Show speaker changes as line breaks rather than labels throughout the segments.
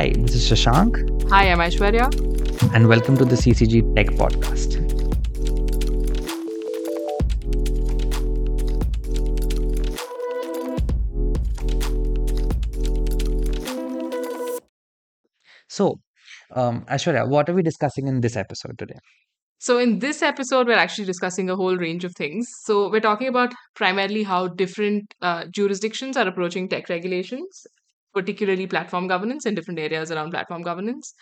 Hi, this is Shashank.
Hi, I'm Aishwarya.
And welcome to the CCG Tech Podcast. So, um, Aishwarya, what are we discussing in this episode today?
So, in this episode, we're actually discussing a whole range of things. So, we're talking about primarily how different uh, jurisdictions are approaching tech regulations, particularly platform governance and different areas around platform governance.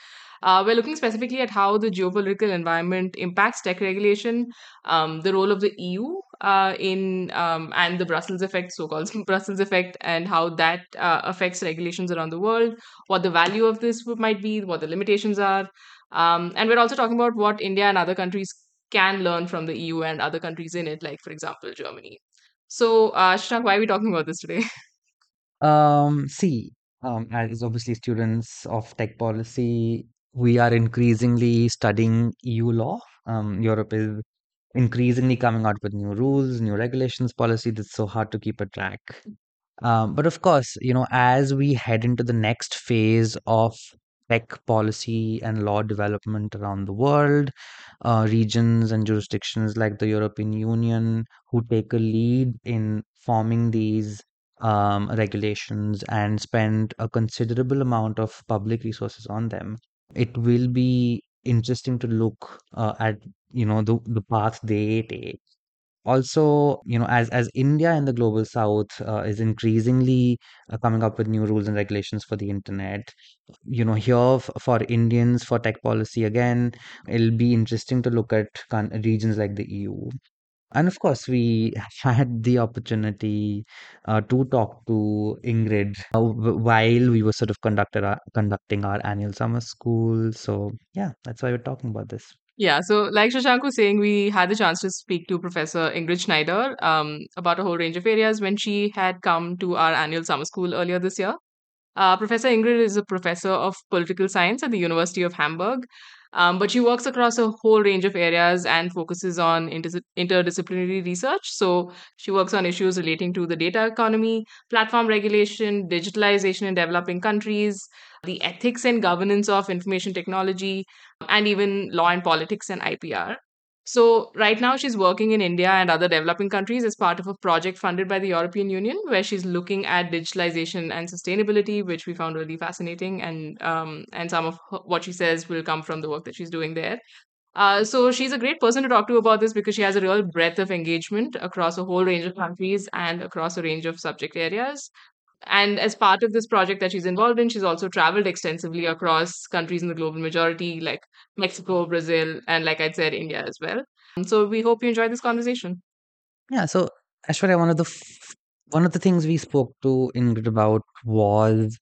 Uh, we're looking specifically at how the geopolitical environment impacts tech regulation, um, the role of the EU uh, in um, and the Brussels effect, so-called Brussels effect, and how that uh, affects regulations around the world. What the value of this might be, what the limitations are, um, and we're also talking about what India and other countries can learn from the EU and other countries in it, like for example Germany. So, uh, why are we talking about this today?
Um, see, um, as obviously students of tech policy, we are increasingly studying EU law. Um, Europe is increasingly coming out with new rules, new regulations, policy that's so hard to keep a track. Um, but of course, you know, as we head into the next phase of tech policy and law development around the world, uh, regions and jurisdictions like the European Union, who take a lead in forming these um, regulations and spend a considerable amount of public resources on them, it will be interesting to look uh, at you know the the path they take. Also you know as as india and the global south uh, is increasingly uh, coming up with new rules and regulations for the internet you know here for indians for tech policy again it'll be interesting to look at regions like the eu and of course we had the opportunity uh, to talk to ingrid uh, while we were sort of conducted our, conducting our annual summer school. So yeah that's why we're talking about this.
Yeah, so like Shashank was saying, we had the chance to speak to Professor Ingrid Schneider um, about a whole range of areas when she had come to our annual summer school earlier this year. Uh, professor Ingrid is a professor of political science at the University of Hamburg, um, but she works across a whole range of areas and focuses on inter- interdisciplinary research. So she works on issues relating to the data economy, platform regulation, digitalization in developing countries, the ethics and governance of information technology, and even law and politics and IPR. So, right now, she's working in India and other developing countries as part of a project funded by the European Union, where she's looking at digitalization and sustainability, which we found really fascinating. And um, and some of what she says will come from the work that she's doing there. Uh, so she's a great person to talk to about this because she has a real breadth of engagement across a whole range of countries and across a range of subject areas. And as part of this project that she's involved in, she's also traveled extensively across countries in the global majority, like Mexico, Brazil, and like I said, India as well. And So we hope you enjoy this conversation.
Yeah, so Aishwarya, one of the f- one of the things we spoke to Ingrid about was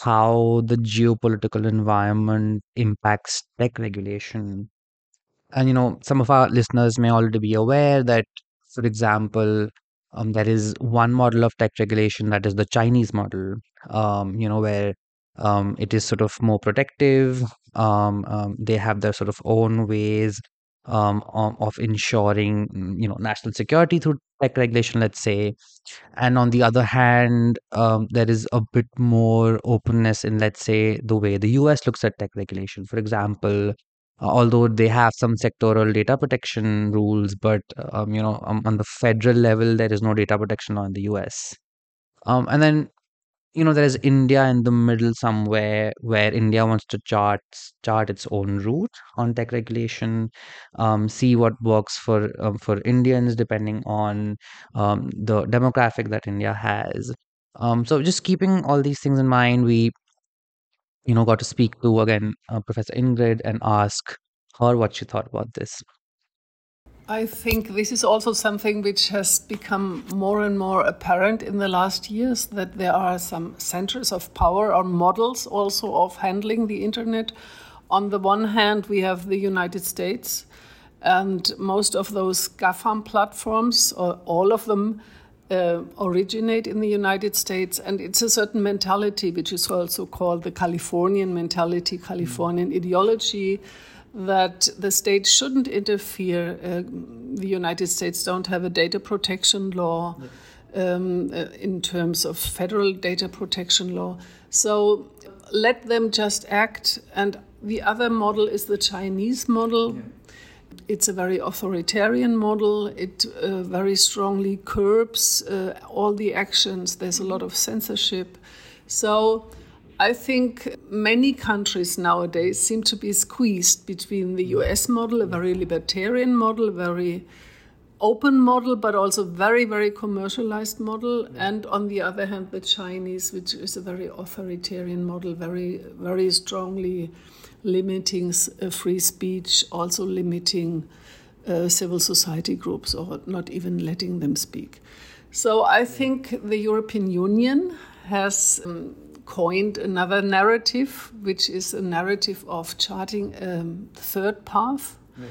how the geopolitical environment impacts tech regulation. And you know, some of our listeners may already be aware that, for example, um, there is one model of tech regulation that is the Chinese model. Um, you know, where um, it is sort of more protective. Um, um, they have their sort of own ways um, of, ensuring, mm, you know, national security through tech regulation, let's say. And on the other hand, there is a bit more openness in, let's say, the way the US looks at tech regulation. For example, although they have some sectoral data protection rules, but um, you know, um, on the federal level, there is no data protection law in the US. Um, and then you know there is India in the middle somewhere where India wants to chart chart its own route on tech regulation, um, see what works for um, for Indians depending on um, the demographic that India has. So just keeping all these things in mind, we you know got to speak to again uh, Professor Ingrid and ask her what she thought about this.
I think this is also something which has become more and more apparent in the last years that there are some centers of power or models also of handling the internet. On the one hand, we have the United States, and most of those GAFAM platforms, or all of them, uh, originate in the United States, and it's a certain mentality which is also called the Californian mentality, Californian mm. ideology that the state shouldn't interfere. Uh, the United States don't have a data protection law um, uh, in terms of federal data protection law. So let them just act. And the other model is the Chinese model. Yeah. It's a very authoritarian model. It uh, very strongly curbs uh, all the actions. There's a lot of censorship. So I think many countries nowadays seem to be squeezed between the US model, a very libertarian model, very open model, but also very, very commercialized model, and on the other hand, the Chinese, which is a very authoritarian model, very, very strongly limiting uh, free speech, also limiting uh, civil society groups, or not even letting them speak. So I think the European Union has. Um, coined another narrative, which is a narrative of charting a um, third path. Yeah.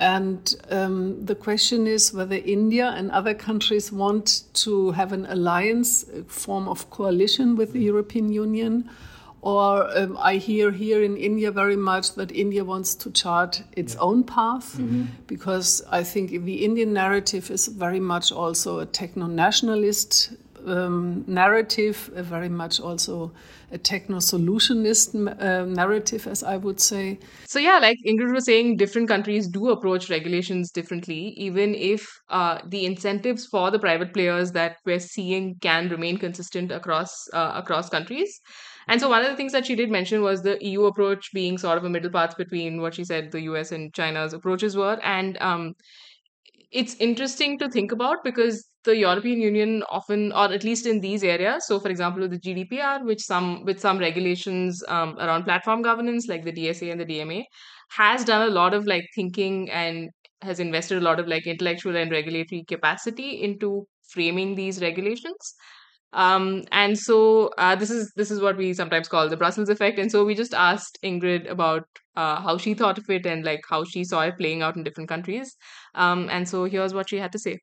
And um, the question is whether India and other countries want to have an alliance, a form of coalition with the European Union. Or um, I hear here in India very much that India wants to chart its yeah. own path, mm -hmm. because I think the Indian narrative is very much also a techno nationalist um, narrative, uh, very much also a techno solutionist uh, narrative, as I would say.
So, yeah, like Ingrid was saying, different countries do approach regulations differently, even if uh, the incentives for the private players that we're seeing can remain consistent across uh, across countries. And so, one of the things that she did mention was the EU approach being sort of a middle path between what she said the US and China's approaches were. And um, it's interesting to think about because the European Union often, or at least in these areas, so for example, with the GDPR, which some with some regulations um, around platform governance, like the DSA and the DMA, has done a lot of like thinking and has invested a lot of like intellectual and regulatory capacity into framing these regulations. Um, and so uh, this is this is what we sometimes call the Brussels effect. And so we just asked Ingrid about uh, how she thought of it and like how she saw it playing out in different countries. Um, and so here's what she had to say.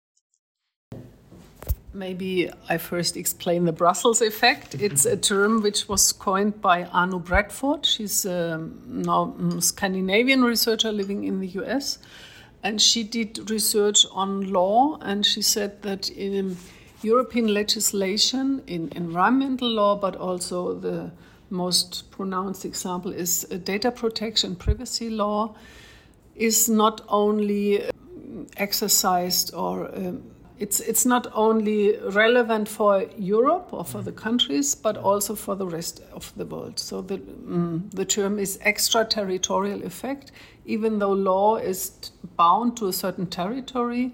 Maybe I first explain the Brussels effect. It's a term which was coined by Anu Bradford. She's a now Scandinavian researcher living in the US. And she did research on law, and she said that in European legislation, in environmental law, but also the most pronounced example is data protection privacy law, is not only exercised or um, it's it's not only relevant for Europe or for the countries, but also for the rest of the world. So the mm, the term is extraterritorial effect. Even though law is bound to a certain territory,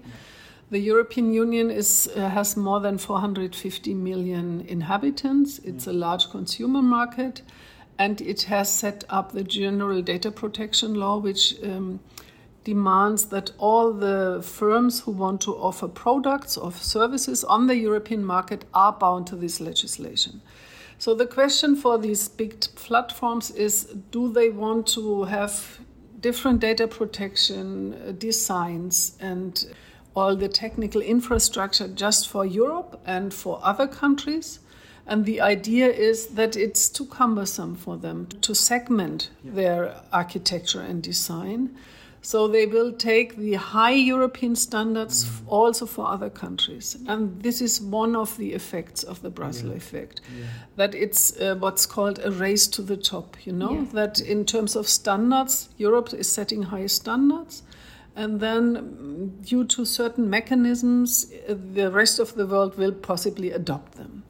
the European Union is uh, has more than 450 million inhabitants. It's a large consumer market, and it has set up the General Data Protection Law, which um, demands that all the firms who want to offer products or services on the European market are bound to this legislation. So the question for these big platforms is do they want to have different data protection uh, designs and all the technical infrastructure just for Europe and for other countries? And the idea is that it's too cumbersome for them to segment yeah. their architecture and design. So they will take the high European standards mm. also for other countries. And this is one of the effects of the Brussels yeah. effect. Yeah. That it's uh, what's called a race to the top, you know? Yeah. That in terms of standards, Europe is setting high standards. And then, mm, due to certain mechanisms, uh, the rest of the world will possibly adopt them.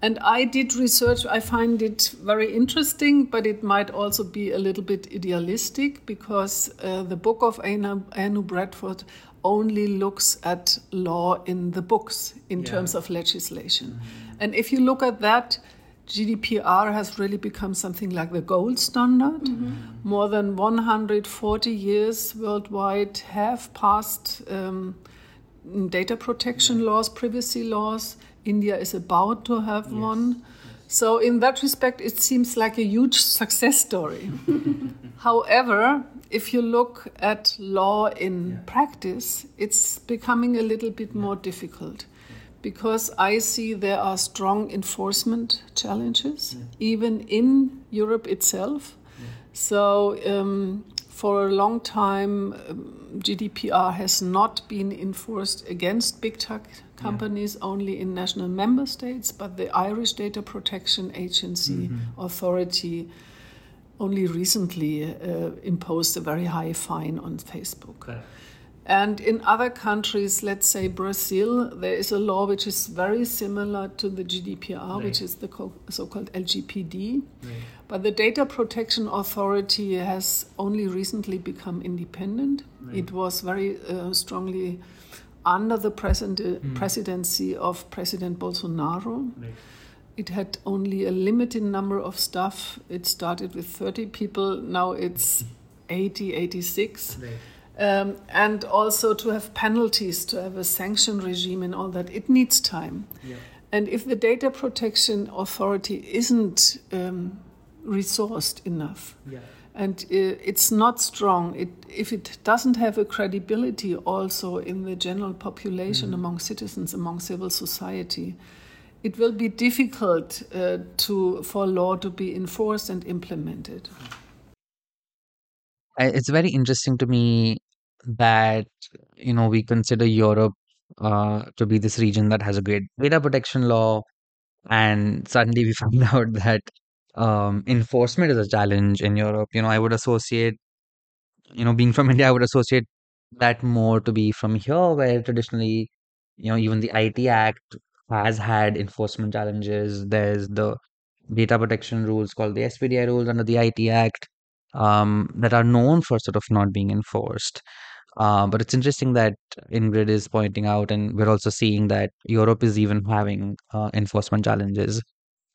And I did research. I find it very interesting, but it might also be a little bit idealistic because uh, the book of Anu, Anu Bradford only looks at law in the books in yeah. terms of legislation. Mm-hmm. And if you look at that, GDPR has really become something like the gold standard. Mm-hmm. More than 140 years worldwide have passed um, data protection laws, privacy laws India is about to have yes. one. So, in that respect, it seems like a huge success story. However, if you look at law in yeah. practice, it's becoming a little bit yeah. more difficult because I see there are strong enforcement challenges, yeah. even in Europe itself. So, um, for a long time, um, GDPR has not been enforced against big tech companies yeah. only in national member states, but the Irish Data Protection Agency mm-hmm. authority only recently uh, imposed a very high fine on Facebook. Okay. And in other countries, let's say Brazil, there is a law which is very similar to the GDPR, right. which is the so called LGPD. Right. But the Data Protection Authority has only recently become independent. Right. It was very uh, strongly under the mm. presidency of President Bolsonaro. It had only a limited number of staff. It started with 30 people, now it's 80, 86. Um, and also to have penalties, to have a sanction regime and all that, it needs time. Yeah. And if the data protection authority isn't um, resourced enough, yeah. and uh, it's not strong, it, if it doesn't have a credibility also in the general population, mm. among citizens, among civil society, it will be difficult uh, to for law to be enforced and implemented.
It's very interesting to me that you know we consider Europe uh, to be this region that has a great data protection law, and suddenly we find out that um, enforcement is a challenge in Europe. You know, I would associate, you know, being from India, I would associate that more to be from here, where traditionally, you know, even the IT Act has had enforcement challenges. There's the data protection rules called the SPDI rules under the IT Act um, that are known for sort of not being enforced. Uh, but it's interesting that Ingrid is pointing out, and we're also seeing that Europe is even having uh, enforcement challenges.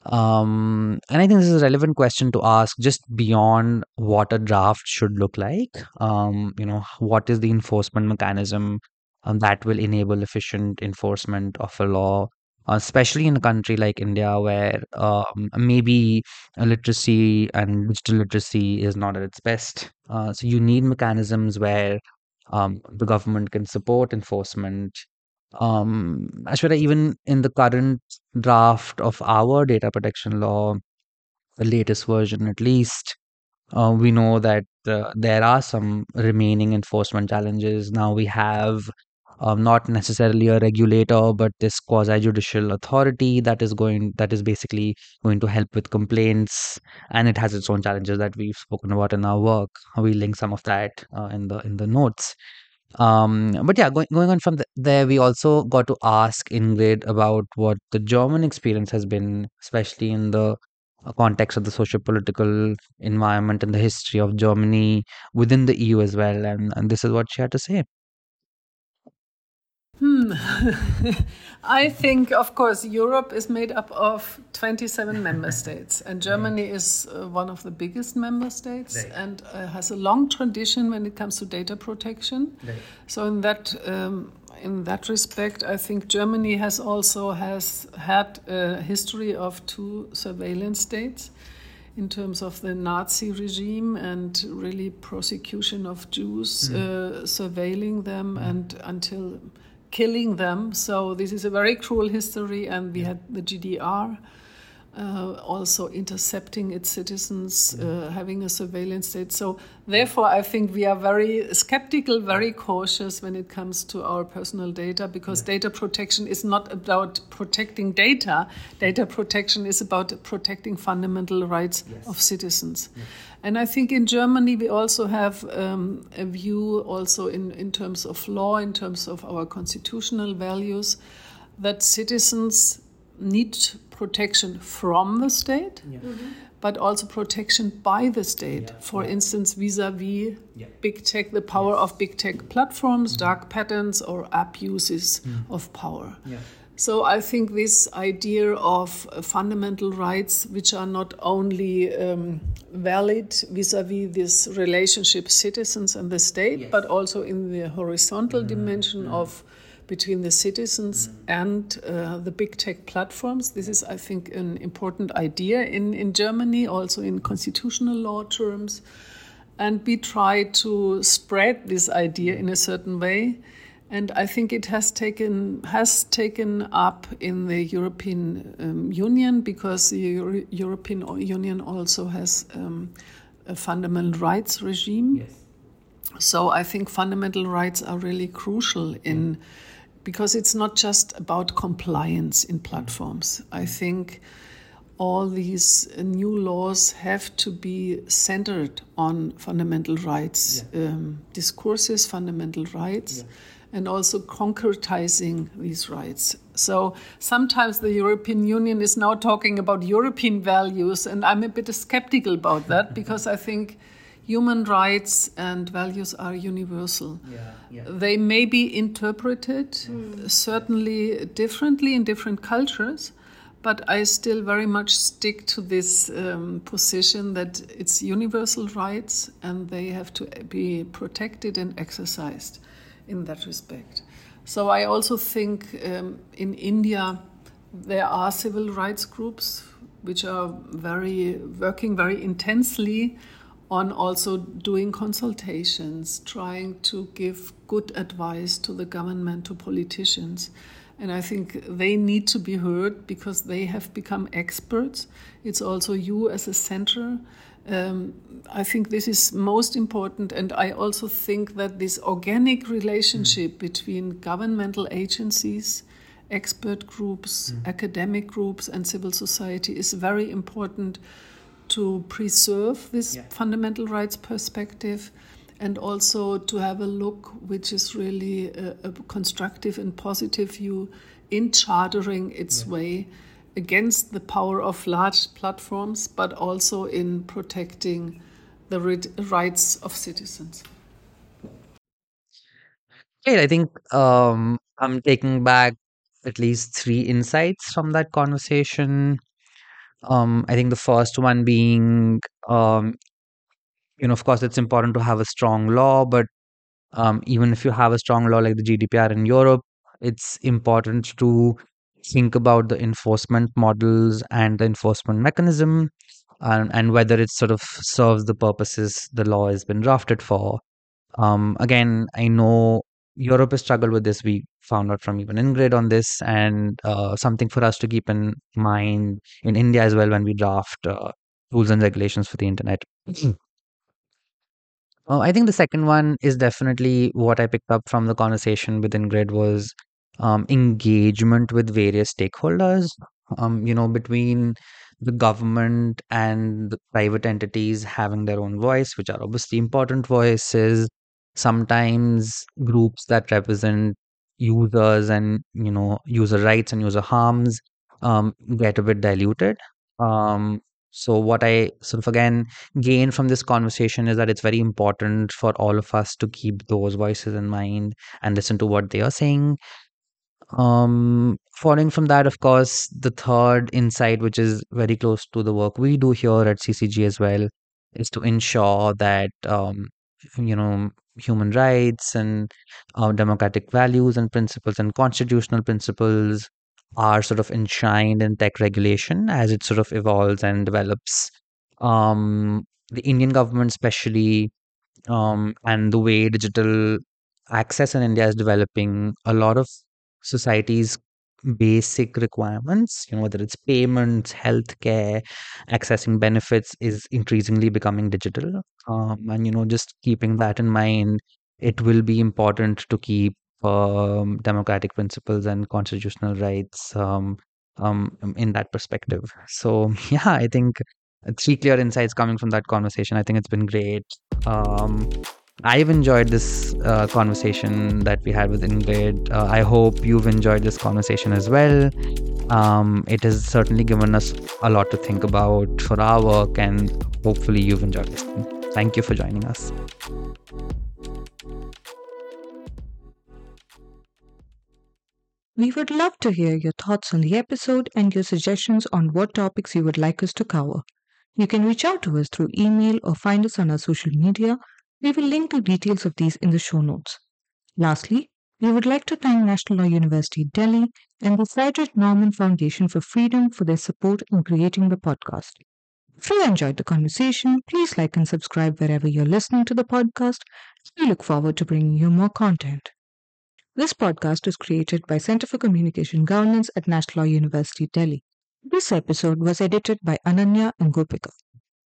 Um, and I think this is a relevant question to ask just beyond what a draft should look like. Um, you know, what is the enforcement mechanism um, that will enable efficient enforcement of a law? especially in a country like India, where um, maybe literacy and digital literacy is not at its best. Uh, so you need mechanisms where um, the government can support enforcement. Um, even in the current draft of our data protection law, the latest version at least, uh, we know that uh, there are some remaining enforcement challenges. Now we have um, not necessarily a regulator, but this quasi judicial authority that is going that is basically going to help with complaints, and it has its own challenges that we've spoken about in our work. We link some of that uh, in the in the notes. Um, but yeah, going going on from the, there, we also got to ask Ingrid about what the German experience has been, especially in the uh, context of the socio-political environment and the history of Germany within the EU as well. And, and this is what she had to say.
Hmm. I think, of course, Europe is made up of 27 member states, and Germany is uh, one of the biggest member states right. and uh, has a long tradition when it comes to data protection. Right. So, in that um, in that respect, I think Germany has also has had a history of two surveillance states in terms of the Nazi regime and really prosecution of Jews, mm. uh, surveilling them, mm. and until killing them. So this is a very cruel history, and we had the GDR. Uh, also intercepting its citizens, uh, having a surveillance state. So, therefore, I think we are very skeptical, very cautious when it comes to our personal data because yeah. data protection is not about protecting data. Data protection is about protecting fundamental rights yes. of citizens. Yes. And I think in Germany we also have um, a view, also in, in terms of law, in terms of our constitutional values, that citizens need protection from the state, yeah. mm-hmm. but also protection by the state. Yeah. For yeah. instance, vis a vis big tech, the power yes. of big tech platforms, mm-hmm. dark patterns, or abuses mm-hmm. of power. So I think this idea of uh, fundamental rights, which are not only um, valid vis-a-vis this relationship citizens and the state, yes. but also in the horizontal mm-hmm. dimension mm-hmm. of between the citizens mm-hmm. and uh, the big tech platforms. This is, I think, an important idea in, in Germany, also in constitutional law terms. And we try to spread this idea in a certain way and I think it has taken has taken up in the European um, Union because the Euro European Union also has um, a fundamental rights regime. Yes. So I think fundamental rights are really crucial in because it's not just about compliance in platforms. I think all these new laws have to be centered on fundamental rights yeah. um, discourses, fundamental rights. Yeah and also concretizing these rights. So sometimes the European Union is now talking about European values, and I'm a bit skeptical about that because I think human rights and values are universal. Yeah, yeah. They may be interpreted mm. certainly differently in different cultures, but I still very much stick to this um, position that it's universal rights and they have to be protected and exercised in that respect. So I also think um, in India there are civil rights groups which are very working very intensely on also doing consultations, trying to give good advice to the government, to politicians. And I think they need to be heard because they have become experts. It's also you as a center um, I think this is most important, and I also think that this organic relationship mm. between governmental agencies, expert groups, mm. academic groups, and civil society is very important to preserve this yeah. fundamental rights perspective and also to have a look which is really a, a constructive and positive view in chartering its yeah. way against the power of large platforms, but also in protecting the rights of citizens.
Great. I think um, I'm taking back at least three insights from that conversation. Um, I think the first one being, um, you know, of course, it's important to have a strong law, but um, even if you have a strong law like the GDPR in Europe, it's important to think about the enforcement models and the enforcement mechanism and, and whether it sort of serves the purposes the law has been drafted for. Um, again, I know Europe has struggled with this. We found out from even Ingrid on this, and uh, something for us to keep in mind in India as well when we draft uh, rules and regulations for the internet. uh, I think the second one is definitely what I picked up from the conversation with Ingrid was um, engagement with various stakeholders, um, you know, between the government and the private entities having their own voice, which are obviously important voices. Sometimes groups that represent users and you know user rights and user harms um, get a bit diluted. Um, so what I sort of again gain from this conversation is that it's very important for all of us to keep those voices in mind and listen to what they are saying um, following from that, of course, the third insight, which is very close to the work we do here at CCG as well, is to ensure that um, you know human rights and uh, democratic values and principles and constitutional principles are sort of enshrined in tech regulation as it sort of evolves and develops. Um, the Indian government, especially, um, and the way digital access in India is developing, a lot of society's basic requirements, you know, whether it's payments, healthcare, accessing benefits is increasingly becoming digital. Um, and, you know, just keeping that in mind, it will be important to keep um, democratic principles and constitutional rights um, um, in that perspective. So, yeah, I think three clear insights coming from that conversation. I think it's been great. I've enjoyed this uh, conversation that we had with Ingrid. Uh, I hope you've enjoyed this conversation as well. Um, it has certainly given us a lot to think about for our work, and hopefully, you've enjoyed this. Thank you for joining us.
We would love to hear your thoughts on the episode and your suggestions on what topics you would like us to cover. You can reach out to us through email or find us on our social media we will link the details of these in the show notes. Lastly, we would like to thank National Law University Delhi and the Friedrich Naumann Foundation for Freedom for their support in creating the podcast. If you enjoyed the conversation, please like and subscribe wherever you're listening to the podcast. We look forward to bringing you more content. This podcast is created by Center for Communication Governance at National Law University Delhi. This episode was edited by Ananya and Gopika.